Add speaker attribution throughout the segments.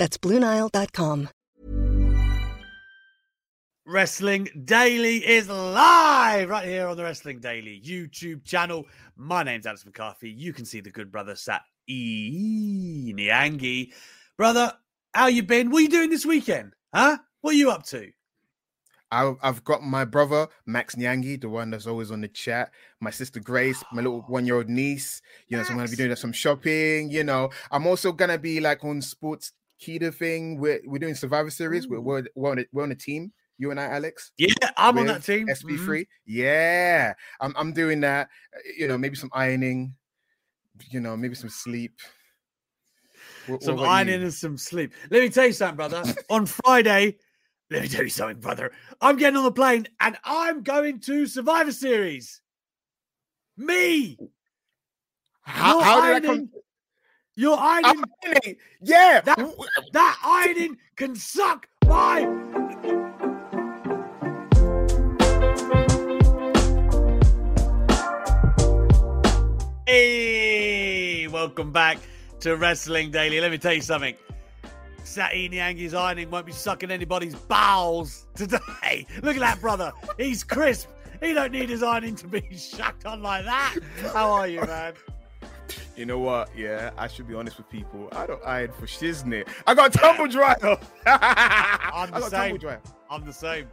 Speaker 1: That's BlueNile.com.
Speaker 2: Wrestling Daily is live right here on the Wrestling Daily YouTube channel. My name's Alex McCarthy. You can see the good brother sat E Niangi. Brother, how you been? What are you doing this weekend? Huh? What are you up to?
Speaker 3: I- I've got my brother Max Nyangi, the one that's always on the chat. My sister Grace, my little oh. one-year-old niece. You know, so I'm gonna be doing some shopping. You know, I'm also gonna be like on Sports Keto thing. We're we're doing Survivor Series. We're we're, we're, on a, we're on a team. You and I, Alex.
Speaker 2: Yeah, I'm on that team.
Speaker 3: SB3.
Speaker 2: Mhm.
Speaker 3: Yeah, I'm I'm doing that. Uh, You know, maybe some ironing. You know, maybe some sleep. What- what
Speaker 2: Some
Speaker 3: you?
Speaker 2: ironing and some sleep. Let me tell you something, brother. on Friday, let me tell you something, brother. I'm getting on the plane and I'm going to Survivor Series. Me.
Speaker 3: How, how did I come?
Speaker 2: You're
Speaker 3: oh, ironing. Yeah.
Speaker 2: That-
Speaker 3: uh,
Speaker 2: That ironing can suck my. Hey, welcome back to Wrestling Daily. Let me tell you something. Sati Nyangi's ironing won't be sucking anybody's bowels today. Look at that, brother. He's crisp. He don't need his ironing to be shucked on like that. How are you, man?
Speaker 3: You know what? Yeah, I should be honest with people. I don't iron for shiznit. I got a tumble dryer. I'm
Speaker 2: the same. I'm the same.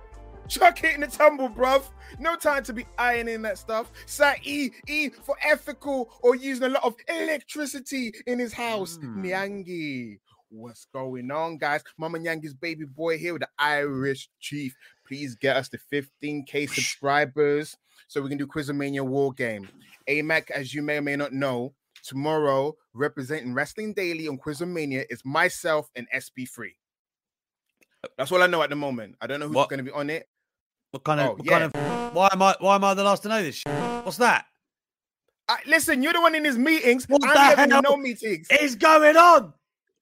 Speaker 3: Chuck it in the tumble, bruv. No time to be ironing that stuff. Sat E E for ethical or using a lot of electricity in his house.
Speaker 2: Mm.
Speaker 3: Nyangi. What's going on, guys? Mama Nyangi's baby boy here with the Irish Chief. Please get us to 15k subscribers so we can do Quizzlemania War Game. AMAC, as you may or may not know, tomorrow representing Wrestling Daily on Quizzlemania is myself and SP3. Uh, that's all I know at the moment. I don't know who's
Speaker 2: What?
Speaker 3: going to be on it.
Speaker 2: What kind of?
Speaker 3: Oh,
Speaker 2: what
Speaker 3: yeah.
Speaker 2: kind of? Why am I? Why am I the last to know this? Shit? What's that?
Speaker 3: I, listen, you're the one in his meetings.
Speaker 2: What
Speaker 3: I'm
Speaker 2: the hell
Speaker 3: no meetings.
Speaker 2: Is going on?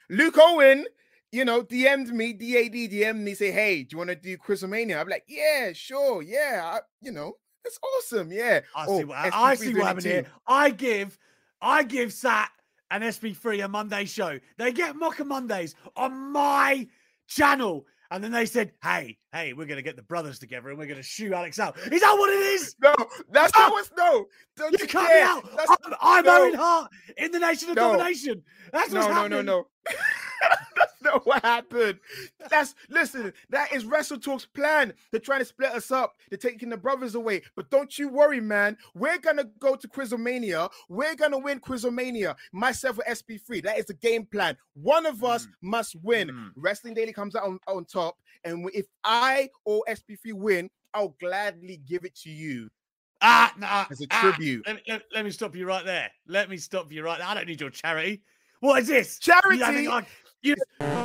Speaker 3: Luke Owen, you know, DM'd me, DAD DM'd me, say, hey, do you want to do Quizzlemania? I'm like, yeah, sure, yeah, I, you know, it's awesome, yeah.
Speaker 2: I
Speaker 3: Oh,
Speaker 2: see what, I see what happened here. I give, I give Sat and SB3 a Monday show. They get Mocha Mondays on my channel. And then they said, hey, hey, we're going to get the brothers together and we're going to shoot Alex out. Is that what it is?
Speaker 3: No, that's
Speaker 2: No.
Speaker 3: not what's no. Don't
Speaker 2: You
Speaker 3: you
Speaker 2: cut me out.
Speaker 3: That's,
Speaker 2: I'm, I'm
Speaker 3: no.
Speaker 2: Owen Hart in the Nation of
Speaker 3: No.
Speaker 2: Domination. That's what's
Speaker 3: no, no,
Speaker 2: happening.
Speaker 3: no, no. That's not what happened. That's listen. That is Wrestle Talk's plan. They're trying to split us up. They're taking the brothers away. But don't you worry, man. We're gonna go to Quizzlemania. We're gonna win Quizzlemania. Myself with SP3. That is the game plan. One of us
Speaker 2: Mm.
Speaker 3: must win.
Speaker 2: Mm.
Speaker 3: Wrestling Daily comes out on, on top, and if I or SP3 win, I'll gladly give it to you
Speaker 2: Ah, nah,
Speaker 3: as a
Speaker 2: ah.
Speaker 3: tribute.
Speaker 2: Let, let- let me stop you right there. Let me stop you right there. I don't need your charity. What is this?
Speaker 3: Charity.
Speaker 2: You, think I- you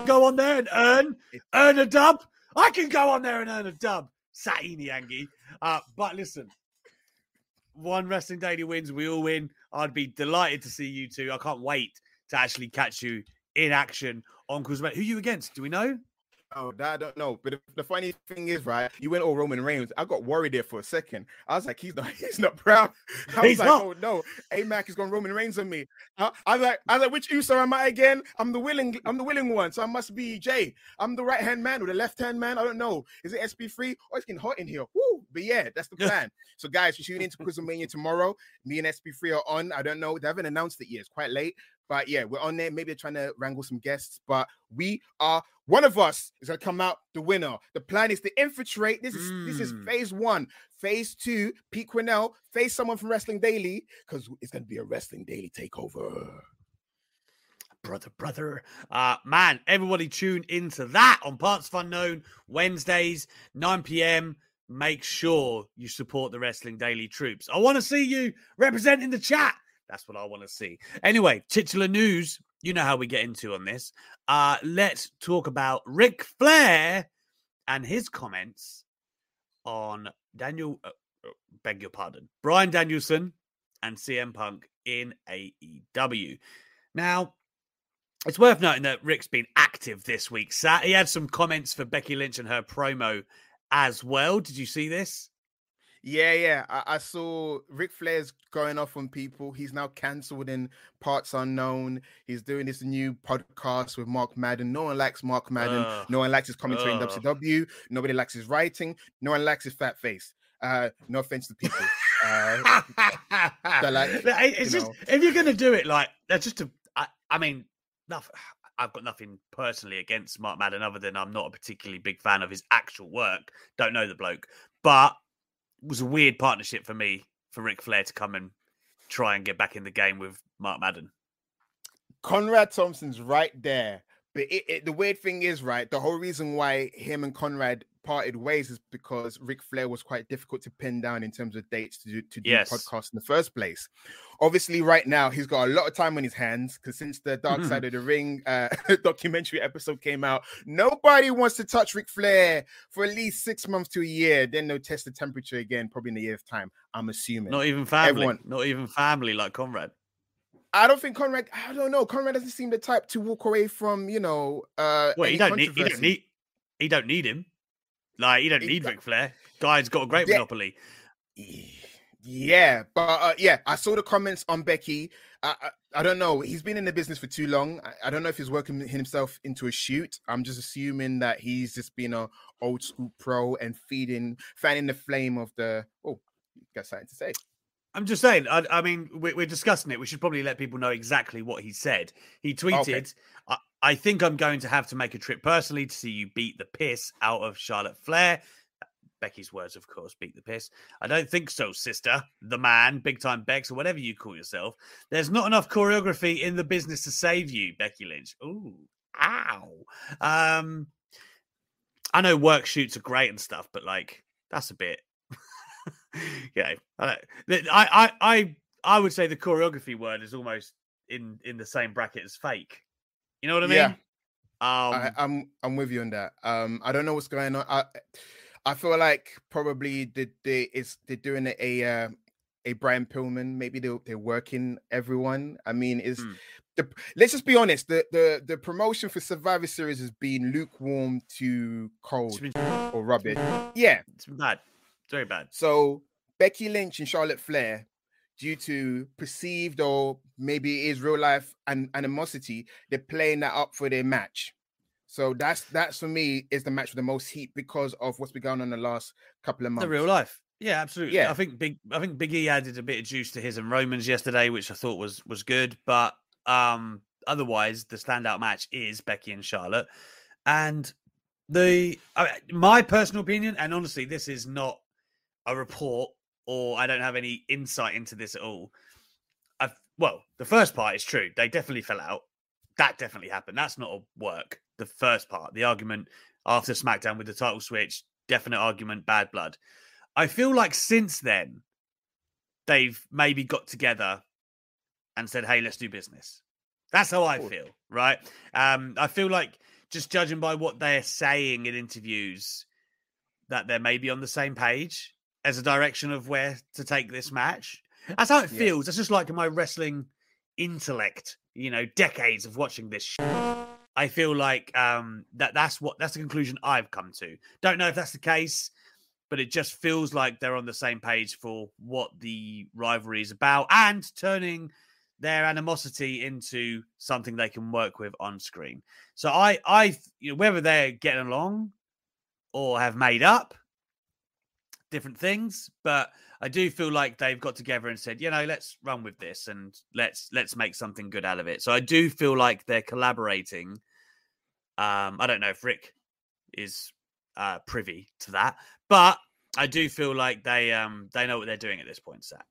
Speaker 2: go on there and earn earn a dub? I can go on there and earn a dub. Satini Angie. Uh, but listen, one wrestling daily wins, we all win. I'd be delighted to see you two. I can't wait to actually catch you in action on Cruiserweight. Who are you against? Do we know?
Speaker 3: Oh, I don't know. But the, funny thing is, right? You went all Roman Reigns. I got worried there for a second. I was like, he's not, he's not proud. I was
Speaker 2: He's
Speaker 3: like,
Speaker 2: not.
Speaker 3: oh no, A Mac is going Roman Reigns on me. I, I was like, I was like, which Uso am I again? I'm the willing, I'm the willing one. So I must be Jay. I'm the right hand man or the left hand man. I don't know. Is it SP3? Oh, it's getting hot in here. Woo! But yeah, that's the plan. so guys, tune into Quizzlemania tomorrow. Me and SP3 are on. I don't know. They haven't announced it yet. It's quite late. But yeah, we're on there. Maybe they're trying to wrangle some guests, but we are one of us is gonna come out the winner. The plan is to infiltrate. This is this is
Speaker 2: Mm.
Speaker 3: phase one. Phase two, Pete Quinnell, face someone from Wrestling Daily, because it's gonna be a Wrestling Daily takeover.
Speaker 2: brother, brother. Uh, man, everybody tune into that on Parts of Unknown Wednesdays, 9 p.m. Make sure you support the Wrestling Daily troops. I want to see you representing the chat. That's what I want to see. Anyway, titular news you know how we get into on this. Uh, let's talk about Ric Flair and his comments on Daniel, uh, uh, beg your pardon, Brian Danielson and CM Punk in AEW. Now, it's worth noting that Ric's been active this week. Sat, he had some comments for Becky Lynch and her promo as well. Did you see this?
Speaker 3: Yeah, yeah. I, I, saw Ric Flair's going off on people. He's now cancelled in parts unknown. He's doing this new podcast with Mark Madden. No one likes Mark Madden. Uh, no one likes his commentary uh. in WCW. Nobody likes his writing. No one likes his fat face. Uh, no offense to people. uh,
Speaker 2: like, it's just know. if you're gonna do it, like that's just a. I, I mean, nothing. I've got nothing personally against Mark Madden other than I'm not a particularly big fan of his actual work. Don't know the bloke, but it was a weird partnership for me for Ric Flair to come and try and get back in the game with Mark Madden.
Speaker 3: Conrad Thompson's right there. But it, it, the weird thing is, right, the whole reason why him and Conrad parted ways is because Ric Flair was quite difficult to pin down in terms of dates to do, to do yes. podcasts in the first place. Obviously, right now he's got a lot of time on his hands because since the Dark Side of the Ring uh, documentary episode came out, nobody wants to touch Ric Flair for at least six months to a year. Then they'll test the temperature again, probably in a year's time. I'm assuming.
Speaker 2: Not even family. Everyone, not even family like Conrad.
Speaker 3: I don't think Conrad. I don't know. Conrad doesn't seem the type to walk away from, you know. uh
Speaker 2: Well, he don't need. He don't need. He don't need him. Like, you don't need Ric Flair. Guy's got a great yeah. monopoly.
Speaker 3: Yeah, but uh, yeah, I saw the comments on Becky. I, I, I, don't know. He's been in the business for too long. I, I, don't know if he's working himself into a shoot. I'm just assuming that he's just been a old school pro and feeding, fanning the flame of the. Oh, got something to say?
Speaker 2: I'm just saying. I, I mean, we're, we're, discussing it. We should probably let people know exactly what he said. He tweeted, okay. I, think I'm going to have to make a trip personally to see you beat the piss out of Charlotte Flair." Becky's words, of course, beat the piss. I don't think so, sister. The man, big time Bex, or whatever you call yourself. There's not enough choreography in the business to save you, Becky Lynch. Ooh, ow. Um, I know work shoots are great and stuff, but like that's a bit yeah, I, I, I, I would say the choreography word is almost in in the same bracket as fake. You know what I mean?
Speaker 3: Yeah. Um, I, I'm I'm with you on that. Um, I don't know what's going on. I I feel like probably the the is they're doing a a, uh, a Brian Pillman. Maybe they they're working everyone. I mean, is hmm. the let's just be honest. The the the promotion for Survivor Series has been lukewarm to cold been, or rubbish. Yeah,
Speaker 2: it's bad. It's very bad.
Speaker 3: So Becky Lynch and Charlotte Flair, due to perceived or maybe it is real life and animosity, they're playing that up for their match. So that's that's for me is the match with the most heat because of what's been going on in the last couple of months.
Speaker 2: The real life. Yeah, absolutely. Yeah. I think big I think Big E added a bit of juice to his and Romans yesterday, which I thought was was good. But um otherwise the standout match is Becky and Charlotte. And the I mean, my personal opinion, and honestly, this is not a report or I don't have any insight into this at all. I've, well, the first part is true. They definitely fell out. That definitely happened. That's not a work. The first part, the argument after SmackDown with the title switch, definite argument, bad blood. I feel like since then, they've maybe got together and said, hey, let's do business. That's how I feel, right? Um, I feel like just judging by what they're saying in interviews, that they're maybe on the same page as a direction of where to take this match. That's how it feels. That's just like my wrestling intellect. You know, decades of watching this. Shit. I feel like um, that that's what that's the conclusion I've come to. Don't know if that's the case, but it just feels like they're on the same page for what the rivalry is about and turning their animosity into something they can work with on screen. So I, I, you know, whether they're getting along or have made up, different things, but I do feel like they've got together and said, you know, let's run with this and let's let's make something good out of it. So I do feel like they're collaborating. Um, I don't know if Ric is uh, privy to that, but I do feel like they um they know what they're doing at this point, Sat.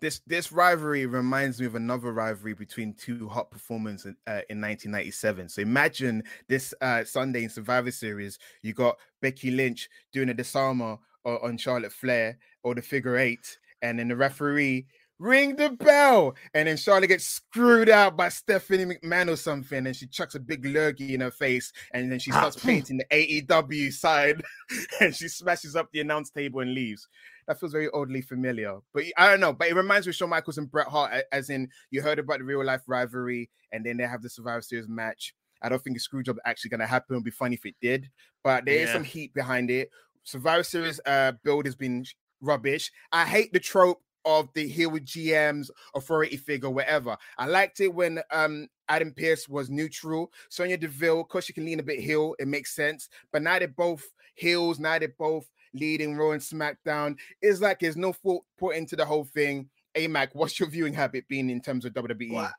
Speaker 3: This this rivalry reminds me of another rivalry between two hot performers in, uh, in 1997. So imagine this uh, Sunday in Survivor Series, you got Becky Lynch doing a disarmer on Charlotte Flair or the figure eight, and then the referee ring the bell. And then Charlotte gets screwed out by Stephanie McMahon or something. And she chucks a big lurgy in her face. And then she starts painting the AEW side and she smashes up the announce table and leaves. That feels very oddly familiar. But I don't know. But it reminds me of Shawn Michaels and Bret Hart, as in you heard about the real life rivalry and then they have the Survivor Series match. I don't think a screw job actually going to happen. It'd be funny if it did. But there is
Speaker 2: Yeah.
Speaker 3: some heat behind it. Survivor Series uh, build has been rubbish. I hate the trope of the heel with GMs, authority figure, whatever. I liked it when um Adam Pearce was neutral. Sonya Deville, of course, she can lean a bit heel. It makes sense. But now they're both heels. Now they're both leading Raw and SmackDown. It's like there's no thought put into the whole thing. AMAC, what's your viewing habit been in terms of? WWE?
Speaker 2: Well,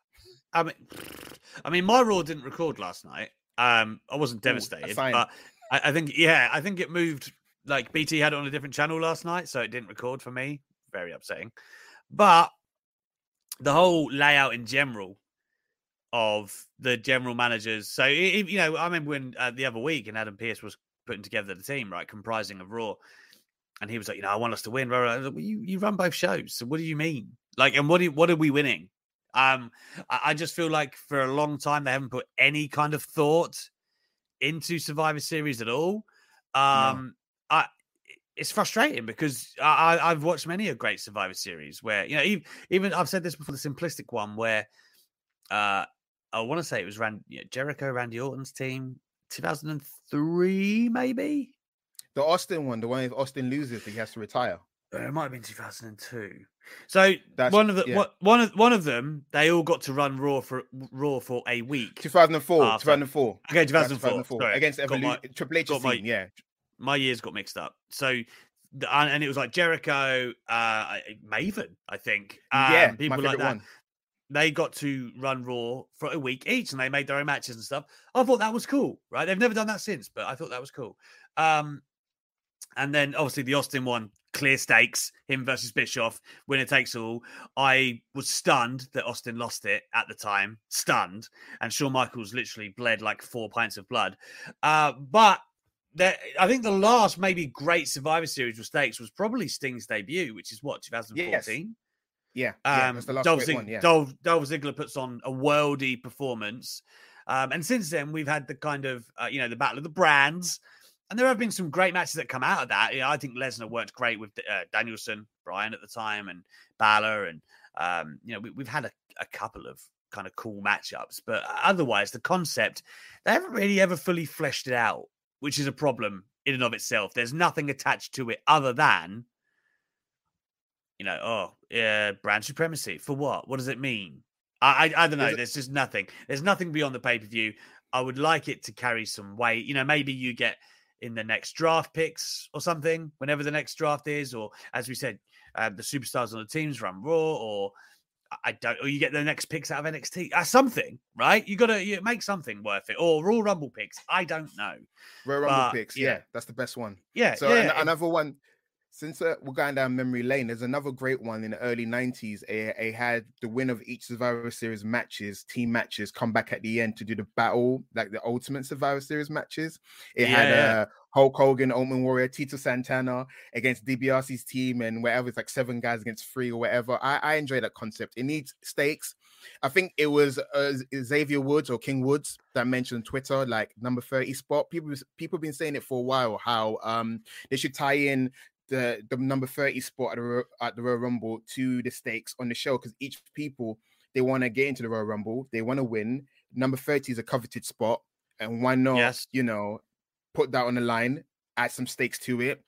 Speaker 2: I mean, I mean, my Raw didn't record last night. Um, I wasn't devastated,
Speaker 3: sign.
Speaker 2: but I, I think, yeah, I think it moved. Like BT had it on a different channel last night, so it didn't record for me. Very upsetting. But the whole layout in general of the general managers. So you know, I remember when uh, the other week and Adam Pearce was putting together the team, right, comprising of Raw, and he was like, you know, I want us to win. Like, well, you you run both shows, so what do you mean? Like, and what do, what are we winning? Um, I, I just feel like for a long time they haven't put any kind of thought into Survivor Series at all. Um, I it's frustrating because I, I've watched many a great Survivor Series where you know even, even I've said this before the simplistic one where uh I want to say it was Rand, Jericho Randy Orton's team 2003 maybe
Speaker 3: the Austin one, the one if Austin loses, he has to retire.
Speaker 2: Uh, it might have been 2002 so
Speaker 3: That's-
Speaker 2: one of the
Speaker 3: yeah.
Speaker 2: one- of one of them they all got to run raw for raw for a week
Speaker 3: 2004,
Speaker 2: Ah, fuck.
Speaker 3: 2004.
Speaker 2: okay
Speaker 3: That's
Speaker 2: 2004, sorry.
Speaker 3: against Evolution.
Speaker 2: my-
Speaker 3: Triple H's
Speaker 2: got my-
Speaker 3: team, yeah.
Speaker 2: My years got mixed up. So, and, and it was like Jericho, uh, Maven, I think. Um,
Speaker 3: yeah,
Speaker 2: people like that.
Speaker 3: one.
Speaker 2: They got to run Raw for a week each, and they made their own matches and stuff. I thought that was cool, right? They've never done that since, but I thought that was cool. Um, and then obviously the Austin one, clear stakes, him versus Bischoff, winner takes all. I was stunned that Austin lost it at the time, stunned, and Shawn Michaels literally bled like four pints of blood. Uh, but there, I think the last maybe great Survivor Series with stakes was probably Sting's debut, which is what 2014.
Speaker 3: Yeah, yeah,
Speaker 2: Um,
Speaker 3: that's the last
Speaker 2: Dolph, Zig-
Speaker 3: one. Yeah,
Speaker 2: Dolph, Dolph Ziggler puts on a worldy performance, um, and since then we've had the kind of uh, you know the battle of the brands, and there have been some great matches that come out of that. You know, I think Lesnar worked great with uh, Danielson, Bryan at the time, and Balor, and um, you know we, we've had a, a couple of kind of cool matchups, but otherwise the concept they haven't really ever fully fleshed it out, which is a problem in and of itself. There's nothing attached to it other than you know, oh, yeah, brand supremacy for what? What does it mean? I, I, I don't know.
Speaker 3: Is it-
Speaker 2: There's just nothing. There's nothing beyond the pay per view. I would like it to carry some weight. You know, maybe you get in the next draft picks or something, whenever the next draft is, or as we said, uh, the superstars on the teams run Raw, or I- don't, or you get the next picks out of NXT. Uh, something, right? You got to you make something worth it, or Raw Rumble picks. I don't know.
Speaker 3: Royal Rumble
Speaker 2: but,
Speaker 3: picks.
Speaker 2: yeah.
Speaker 3: Yeah. that's the best one.
Speaker 2: Yeah,
Speaker 3: So
Speaker 2: yeah.
Speaker 3: an- another one. Since uh, we're going down memory lane, there's another great one in the early 90s. It, it had the win of each Survivor Series matches, team matches, come back at the end to do the battle, like the ultimate Survivor Series matches. It had
Speaker 2: Yeah, yeah.
Speaker 3: uh, Hulk Hogan, Ultimate Warrior, Tito Santana against DiBiase's team, and whatever. It's like seven guys against three or whatever. I, I enjoy that concept. It needs stakes. I think it was uh, Xavier Woods or King Woods that mentioned Twitter, like number 30 spot. People people been saying it for a while how um they should tie in the the number 30 spot at the at the Royal Rumble to the stakes on the show because each people they want to get into the Royal Rumble, they want to win. Number 30 is a coveted spot, and why not,
Speaker 2: Yes.
Speaker 3: you know, put that on the line, add some stakes to it.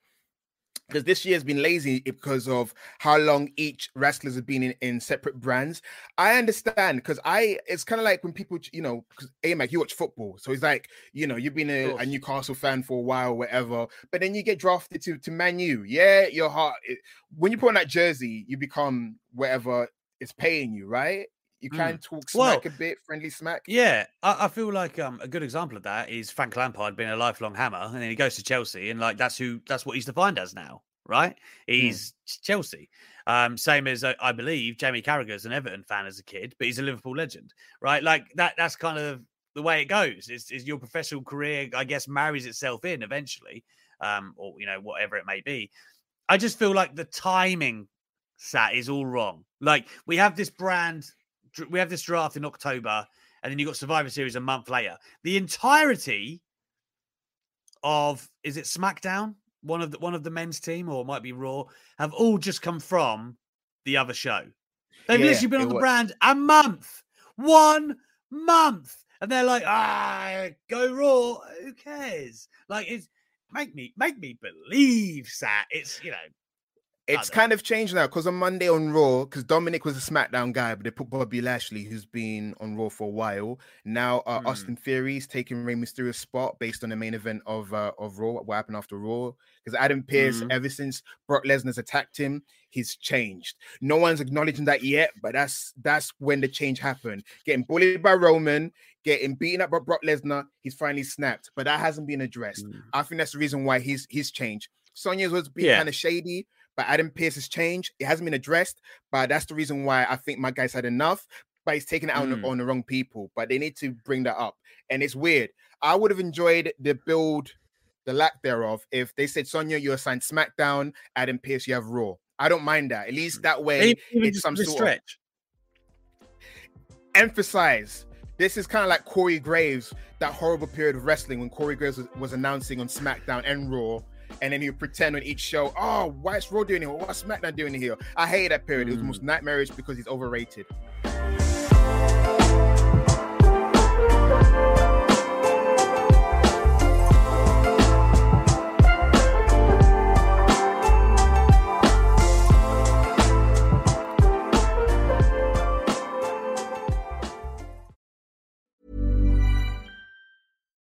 Speaker 3: Because this year has been lazy because of how long each wrestlers have been in, in separate brands. I understand because I it's kind of like when people, you know, because AMAC, you watch football. So it's like, you know, you've been a, a. Newcastle fan for a while, whatever, but then you get drafted to, to Man U. Yeah, your heart, it, when you put on that jersey, you become whatever is paying you, right? You
Speaker 2: Mm.
Speaker 3: can talk
Speaker 2: Well,
Speaker 3: smack a bit, friendly smack.
Speaker 2: Yeah, I, I feel like um, a good example of that is Frank Lampard being a lifelong hammer, and then he goes to Chelsea, and like that's who that's what he's defined as now, right? He's Chelsea. Um, same as uh, I believe Jamie Carragher's an Everton fan as a kid, but he's a Liverpool legend, right? Like that. That's kind of the way it goes. Is is your professional career? I guess marries itself in eventually, um, or you know whatever it may be. I just feel like the timing Sat is all wrong. Like we have this brand, we have this draft in October, and then you got Survivor Series a month later. The entirety of is it SmackDown, one of the one of the men's team, or it might be Raw, have all just come from the other show. They've yeah, literally been on the was. brand a month, one month, and they're like, ah, go Raw. Who cares? Like it's make me make me believe that it's you know
Speaker 3: it's kind of changed now because on Monday on Raw, because Dominic was a SmackDown guy, but they put Bobby Lashley, who's been on Raw for a while. Now uh, mm. Austin Theory's taking Rey Mysterio's spot based on the main event of uh, of Raw. What happened after Raw? Because Adam Pearce, mm. ever since Brock Lesnar's attacked him, he's changed. No one's acknowledging that yet, but that's that's when the change happened. Getting bullied by Roman, getting beaten up by Brock Lesnar, he's finally snapped, but that hasn't been addressed. Mm. I think that's the reason why he's he's changed. Sonya's was being yeah. kind of shady but Adam Pearce has changed. It hasn't been addressed, but that's the reason why I think my guys had enough. But he's taking it out mm. on, the, mm. on the wrong people. But they need to bring that up. And it's weird. I would have enjoyed the build, the lack thereof, if they said Sonya, you're assigned SmackDown, Adam Pearce, you have Raw. I don't mind that. At least mm. that way, it's some sort stretch. Of emphasize. This is kind of like Corey Graves, that horrible period of wrestling when Corey Graves was, was announcing on SmackDown and Raw and then he would pretend on each show, oh, what's Raw doing here? What's SmackDown doing here? I hate that period. Mm. It was most nightmarish because he's overrated.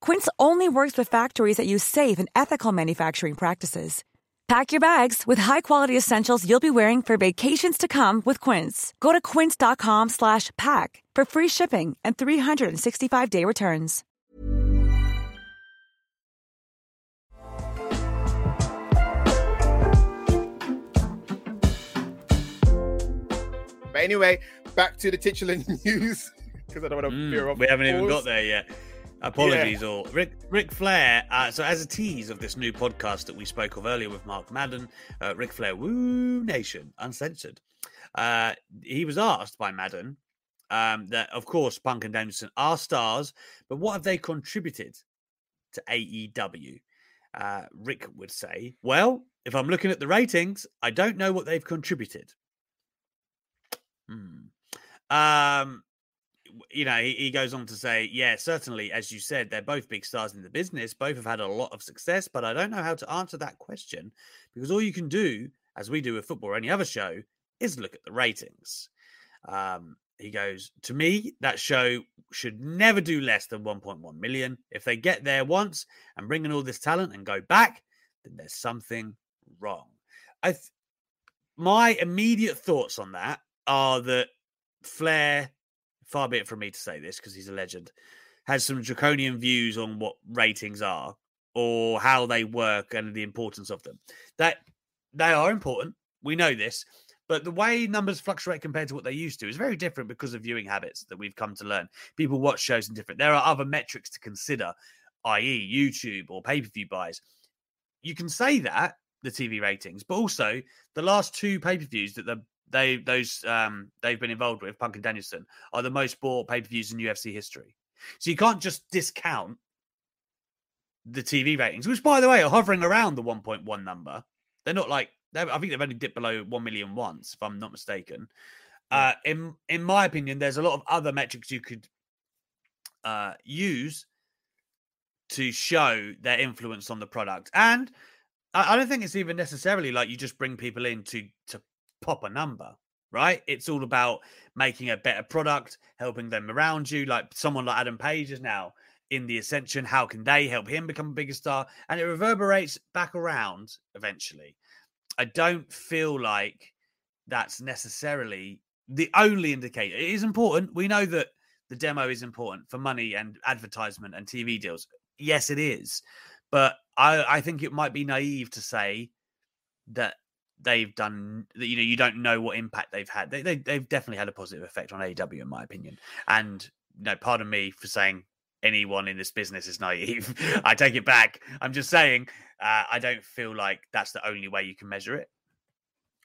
Speaker 4: Quince only works with factories that use safe and ethical manufacturing practices. Pack your bags with high-quality essentials you'll be wearing for vacations to come with Quince. Go to quince.com slash pack for free shipping and 365-day returns.
Speaker 3: But anyway, back to the titular news because I don't want to mm, veer off.
Speaker 2: We haven't even got there yet. Apologies, yeah. all. Ric, Ric Flair, uh, so as a tease of this new podcast that we spoke of earlier with Mark Madden, uh, Ric Flair, Woo Nation, uncensored. Uh, he was asked by Madden um, that, of course, Punk and Danielson are stars, but what have they contributed to AEW? Uh, Ric would say, well, if I'm looking at the ratings, I don't know what they've contributed. Hmm. Um, you know, he, he, goes on to say, yeah, certainly, as you said, they're both big stars in the business. Both have had a lot of success, but I don't know how to answer that question because all you can do, as we do with football or any other show, is look at the ratings. Um, he goes, to me, that show should never do less than 1.1 million. If they get there once and bring in all this talent and go back, then there's something wrong. I, th- my immediate thoughts on that are that Flair far be it from me to say this because he's a legend, has some draconian views on what ratings are or how they work and the importance of them. That they are important. We know this. But the way numbers fluctuate compared to what they used to is very different because of viewing habits that we've come to learn. People watch shows in different. There are other metrics to consider, i.e., YouTube or pay per view buys. You can say that the TV ratings, but also the last two pay per views that the they those um, they've been involved with, Punk and Danielson, are the most bought pay per views in UFC history. So you can't just discount the TV ratings, which by the way are hovering around the 1.1 number. They're not like I think they've only dipped below 1 million once, if I'm not mistaken. Uh, in in my opinion, there's a lot of other metrics you could uh, use to show their influence on the product. And I, I don't think it's even necessarily like you just bring people in to to pop a number, right? It's all about making a better product, helping them around you. Like someone like Adam Page is now in the Ascension. How can they help him become a bigger star? And it reverberates back around eventually. I don't feel like that's necessarily the only indicator. It is important. We know that the demo is important for money and advertisement and TV deals. Yes, it is. But I, I think it might be naive to say that they've done that you know you don't know what impact they've had. They, they they've definitely had a positive effect on AEW in my opinion. And no pardon me for saying anyone in this business is naive. I take it back. I'm just saying uh, I don't feel like that's the only way you can measure it.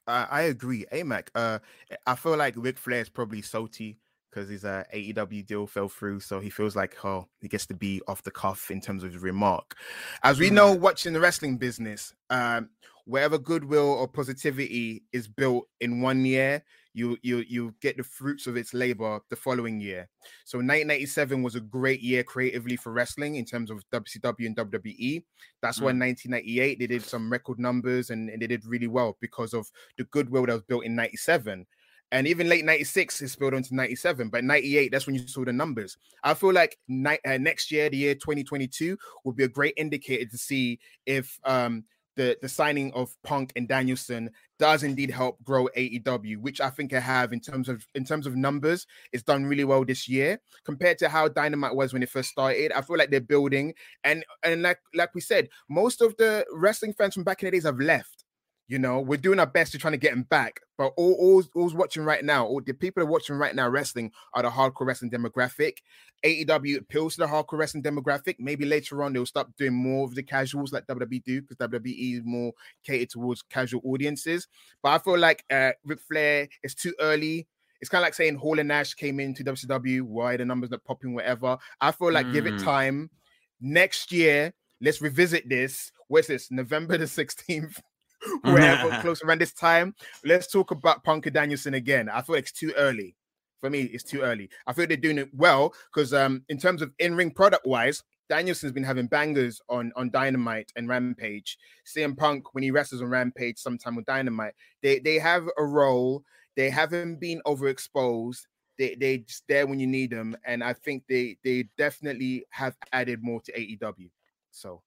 Speaker 3: Uh, I agree. AMAC uh I feel like Ric Flair is probably salty because his uh, AEW deal fell through. So he feels like, oh, he gets to be off the cuff in terms of his remark. As we know, watching the wrestling business, um, wherever goodwill or positivity is built in one year, you you you get the fruits of its labor the following year. So 1997 was a great year creatively for wrestling in terms of WCW and WWE. That's mm. when 1998 they did some record numbers and, and, they did really well because of the goodwill that was built in 97. And even late 96 is spilled onto 97, but 98, that's when you saw the numbers. I feel like ni- uh, next year, the year 2022, will be a great indicator to see if um, the, the signing of Punk and Danielson does indeed help grow AEW, which I think I have in terms of in terms of numbers. It's done really well this year compared to how Dynamite was when it first started. I feel like they're building, and and like like we said, most of the wrestling fans from back in the days have left. You know, we're doing our best to trying to get him back. But all, all all's watching right now, all the people are watching right now wrestling are the hardcore wrestling demographic. AEW appeals to the hardcore wrestling demographic. Maybe later on they'll stop doing more of the casuals like WWE do because WWE is more catered towards casual audiences. But I feel like uh Ric Flair is too early. It's kind of like saying Hall and Nash came into WCW. Why the numbers not popping? Whatever. I feel like mm. give it mm. time. Next year, let's revisit this. What's this? November the 16th. Wherever close around this time. Let's talk about Punker Danielson again. I feel it's too early. For me, it's too early. I feel they're doing it well because um, in terms of in-ring product wise, Danielson's been having bangers on on Dynamite and Rampage. CM Punk when he wrestles on Rampage, sometime with Dynamite, they they have a role. They haven't been overexposed. They they just there when you need them, and I think they they definitely have added more to AEW. So.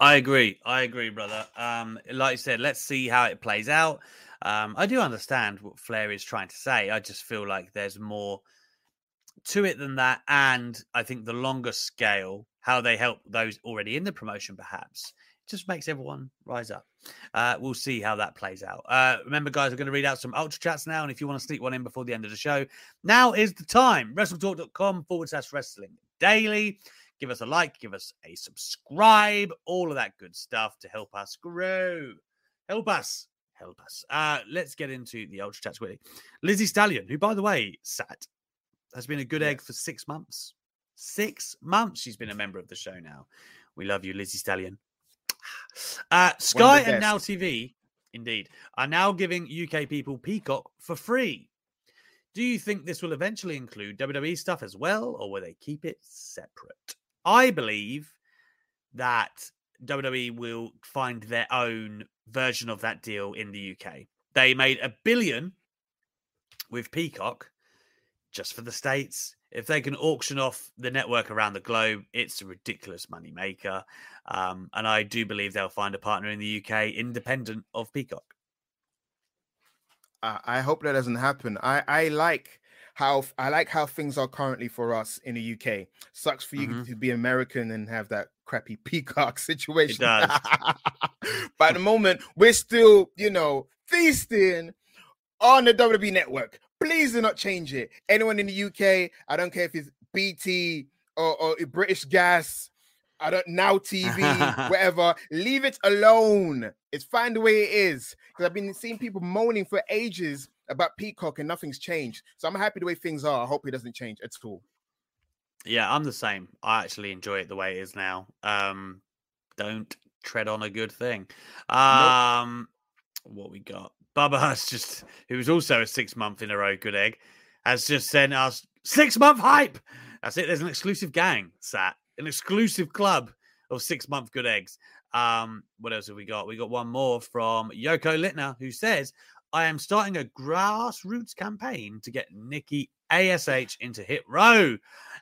Speaker 2: I agree. I agree, brother. Um, like I said, let's see how it plays out. Um, I do understand what Flair is trying to say. I just feel like there's more to it than that. And I think the longer scale, how they help those already in the promotion, perhaps, just makes everyone rise up. Uh, we'll see how that plays out. Uh, remember, guys, we're going to read out some ultra chats now. And if you want to sneak one in before the end of the show, now is the time. WrestleTalk.com forward slash wrestling daily give us a like, give us a subscribe, all of that good stuff to help us grow. Help us. Help us. Uh, let's get into the Ultra Chats quickly. Lizzie Stallion, who, by the way, sat, has been a good egg for six months. Six months she's been a member of the show now. We love you, Lizzie Stallion. Uh, Sky and Now TV, indeed, are now giving UK people Peacock for free. Do you think this will eventually include WWE stuff as well, or will they keep it separate? I believe that WWE will find their own version of that deal in the UK. They made a billion with Peacock just for the States. If they can auction off the network around the globe, it's a ridiculous money maker. Um, and I do believe they'll find a partner in the UK independent of Peacock.
Speaker 3: I hope that doesn't happen. I, I like how I like how things are currently for us in the UK. Sucks for mm-hmm. you to be American and have that crappy peacock situation. but at the moment, we're still, you know, feasting on the WWE network. Please do not change it. Anyone in the UK, I don't care if it's BT or, or British Gas, I don't now TV, whatever. Leave it alone. It's fine the way it is. Because I've been seeing people moaning for ages about Peacock and nothing's changed. So I'm happy the way things are. I hope it doesn't change at all.
Speaker 2: Yeah, I'm the same. I actually enjoy it the way it is now. Um, don't tread on a good thing. Um, nope. what we got? Bubba has just, who was also a six month in a row good egg, has just sent us six month hype. That's it. There's an exclusive gang sat, an exclusive club of six month good eggs. Um, what else have we got? We got one more from Yoko Littner who says, I am starting a grassroots campaign to get Nikki ASH into Hit Row.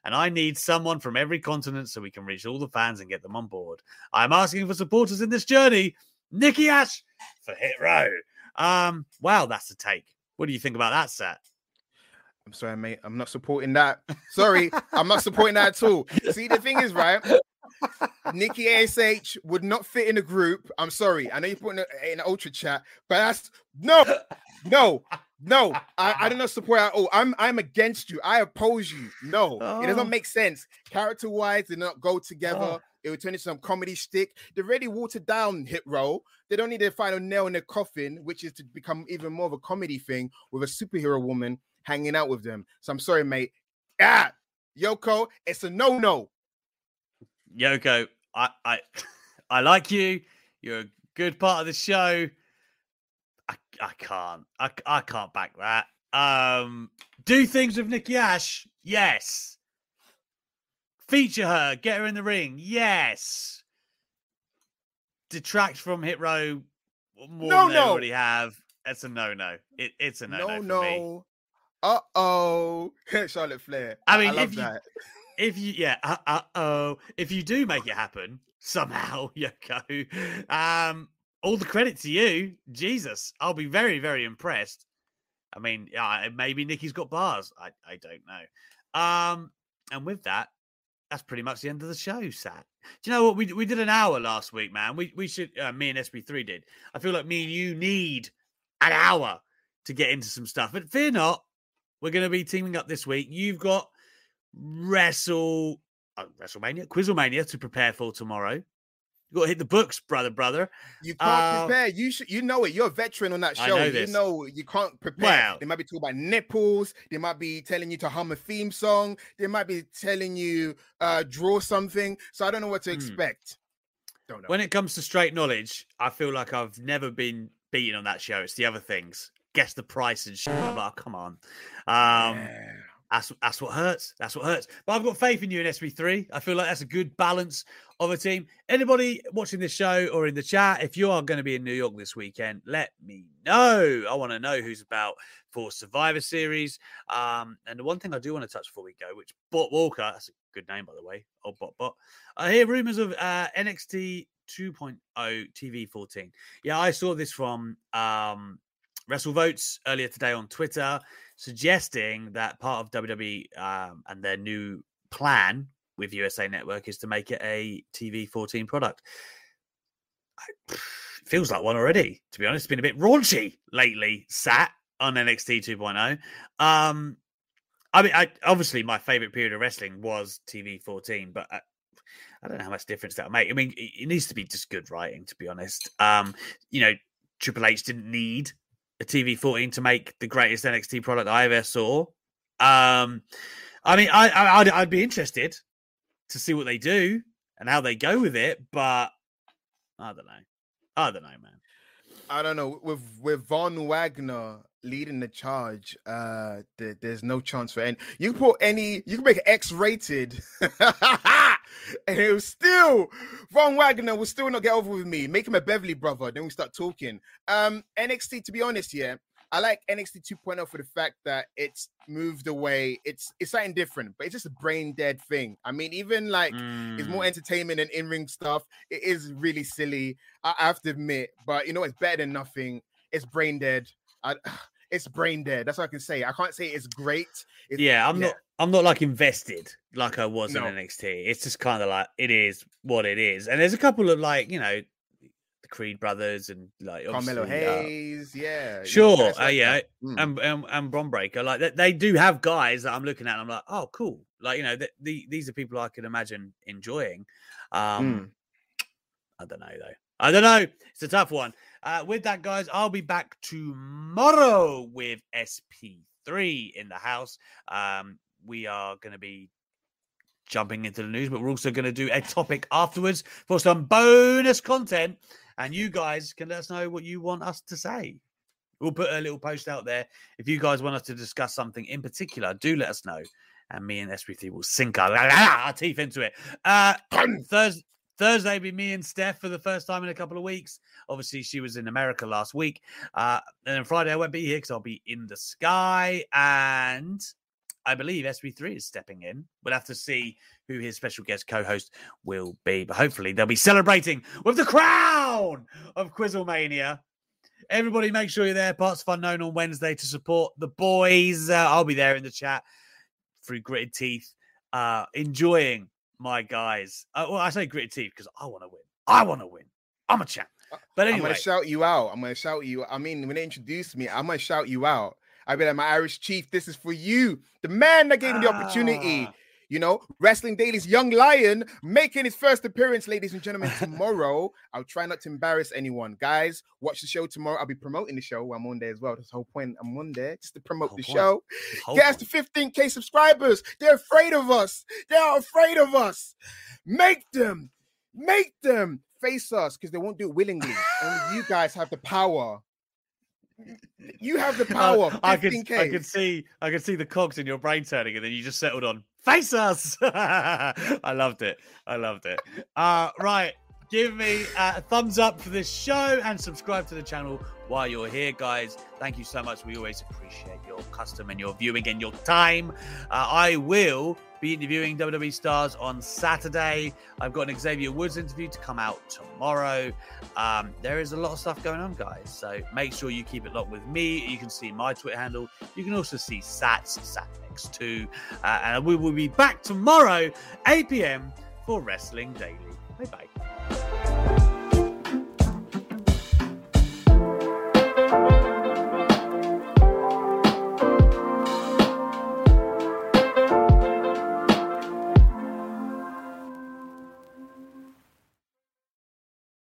Speaker 2: And I need someone from every continent so we can reach all the fans and get them on board. I'm asking for supporters in this journey. Nikki Ash for Hit Row. Um, wow, that's a take. What do you think about that set?
Speaker 3: I'm sorry, mate. I'm not supporting that. Sorry, I'm not supporting that at all. See, the thing is, right? Nikki ASH would not fit in a group. I'm sorry. I know you're putting it in ultra chat, but that's no, no, no. I, I do not support at all. I'm I'm against you. I oppose you. No, oh. it doesn't make sense. Character wise, they not go together. Oh. It would turn into some comedy stick. They're already watered down hit row. They don't need to final nail in their coffin, which is to become even more of a comedy thing with a superhero woman hanging out with them. So I'm sorry, mate. Ah, Yoko, it's a no-no.
Speaker 2: Yoko, I I I like you. You're a good part of the show. I I can't. I I can't back that. Um do things with Nikki Ash. Yes. Feature her, get her in the ring. Yes. Detract from Hit Row more no, than no. they already have. It's a no no. It, it's a no no. No no.
Speaker 3: Uh oh. Charlotte Flair.
Speaker 2: I mean, I if you, that if you yeah uh oh if you do make it happen somehow Yoko um all the credit to you. Jesus I'll be very very impressed. I mean yeah maybe Nikki's got bars. I I don't know. Um and with that that's pretty much the end of the show Sat. Do you know what? We we did an hour last week man. We we should uh, me and SB3 did. I feel like me and you need an hour to get into some stuff but fear not we're going to be teaming up this week. You've got Wrestle uh, WrestleMania, Quizzlemania to prepare for tomorrow. You got to hit the books, brother, brother.
Speaker 3: You can't uh, prepare. You should, you know it. You're a veteran on that show. Know you know you can't prepare. Well, they might be talking about nipples. They might be telling you to hum a theme song. They might be telling you uh draw something. So I don't know what to hmm. expect.
Speaker 2: Don't know. When it comes to straight knowledge, I feel like I've never been beaten on that show. It's the other things. Guess the price and shit. I'm like, oh, come on. Um, yeah. That's that's what hurts. That's what hurts. But I've got faith in you in SB3. I feel like that's a good balance of a team. Anybody watching this show or in the chat, if you are going to be in New York this weekend, let me know. I want to know who's about for Survivor Series. Um, and the one thing I do want to touch before we go, which Bot Walker, that's a good name by the way, old Bot Bot. I hear rumors of uh, NXT 2.0 TV 14. Yeah, I saw this from um, WrestleVotes earlier today on Twitter suggesting that part of WWE um, and their new plan with USA Network is to make it a TV 14 product. Feels like one already, to be honest. It's been a bit raunchy lately, sat on NXT 2.0. Um, I mean, I, obviously, my favorite period of wrestling was TV 14, but I, I don't know how much difference that'll make. I mean, it, it needs to be just good writing, to be honest. Um, you know, Triple H didn't need a TV 14 to make the greatest NXT product I ever saw. Um, I mean, I, I I'd, I'd be interested to see what they do and how they go with it, but I don't know. I don't know, man.
Speaker 3: I don't know. With with Von Wagner leading the charge, uh, there, there's no chance for any. You can put any. You can make X rated, and it was still Von Wagner will still not get over with me. Make him a Beverly brother. Then we start talking. Um, NXT. To be honest, yeah, I like NXT 2.0 for the fact that it's moved away. It's it's something different, but it's just a brain dead thing. I mean, even like mm. it's more mm. entertainment and in ring stuff. It is really silly. I, I have to admit, but you know, it's better than nothing. It's brain dead. I, it's brain dead. That's what I can say. I can't say it's great. It's,
Speaker 2: yeah, I'm yeah. not. I'm not like invested like I was no. in NXT. It's just kind of like it is what it is. And there's a couple of like you know the Creed brothers and like
Speaker 3: Carmelo uh, Hayes, uh, yeah,
Speaker 2: sure, uh, yeah, mm. and, and and Bron Breakker, like they, they, do have guys that I'm looking at. and I'm like, oh, cool, like you know, the, the, these are people I could imagine enjoying. Um, mm. I don't know though. I don't know. It's a tough one. Uh, with that, guys, I'll be back tomorrow with SP3 in the house. Um, we are going to be jumping into the news, but we're also going to do a topic afterwards for some bonus content and you guys can let us know what you want us to say. We'll put a little post out there. If you guys want us to discuss something in particular, do let us know. And me and SB3 will sink our, our teeth into it. Uh, Thursday, Thursday will be me and Steph for the first time in a couple of weeks. Obviously, she was in America last week. Uh, and then Friday I won't be here because I'll be in the sky. And I believe SB3 is stepping in. We'll have to see who his special guest co-host will be. But hopefully they'll be celebrating with the crown of Quizzlemania. Everybody make sure you're there. Parts of Unknown on Wednesday to support the boys. Uh, I'll be there in the chat through gritted teeth, uh, enjoying my guys. Uh, well, I say gritted teeth because I want to win. I want to win. I'm a champ. But anyway,
Speaker 3: I'm gonna shout you out. I'm gonna shout you. I mean, when they introduced me, I'm gonna shout you out. I be like, my Irish chief, this is for you, the man that gave me the opportunity.
Speaker 2: Ah.
Speaker 3: You know, Wrestling Daily's young lion making his first appearance, ladies and gentlemen, tomorrow. I'll try not to embarrass anyone. Guys, watch the show tomorrow. I'll be promoting the show. I'm on there as well. That's the whole point. I'm on there just to promote
Speaker 2: Whole
Speaker 3: the
Speaker 2: point.
Speaker 3: show.
Speaker 2: Whole
Speaker 3: Get us to 15k subscribers. They're afraid of us. They are afraid of us. Make them, make them face us because they won't do it willingly. Only you guys have the power. You have the power.
Speaker 2: Uh, I could,
Speaker 3: 15K.
Speaker 2: I could see, I could see the cogs in your brain turning, and then you just settled on face us. I loved it. I loved it. Uh, right, give me a thumbs up for this show and subscribe to the channel while you're here, guys. Thank you so much. We always appreciate your custom and your viewing and your time. Uh, I will be interviewing WWE stars on Saturday. I've got an Xavier Woods interview to come out tomorrow. Um, there is a lot of stuff going on, guys. So make sure you keep it locked with me. You can see my Twitter handle. You can also see Sats, SatX2. Uh, and we will be back tomorrow, 8 p.m. for Wrestling Daily. Bye bye. Thank you.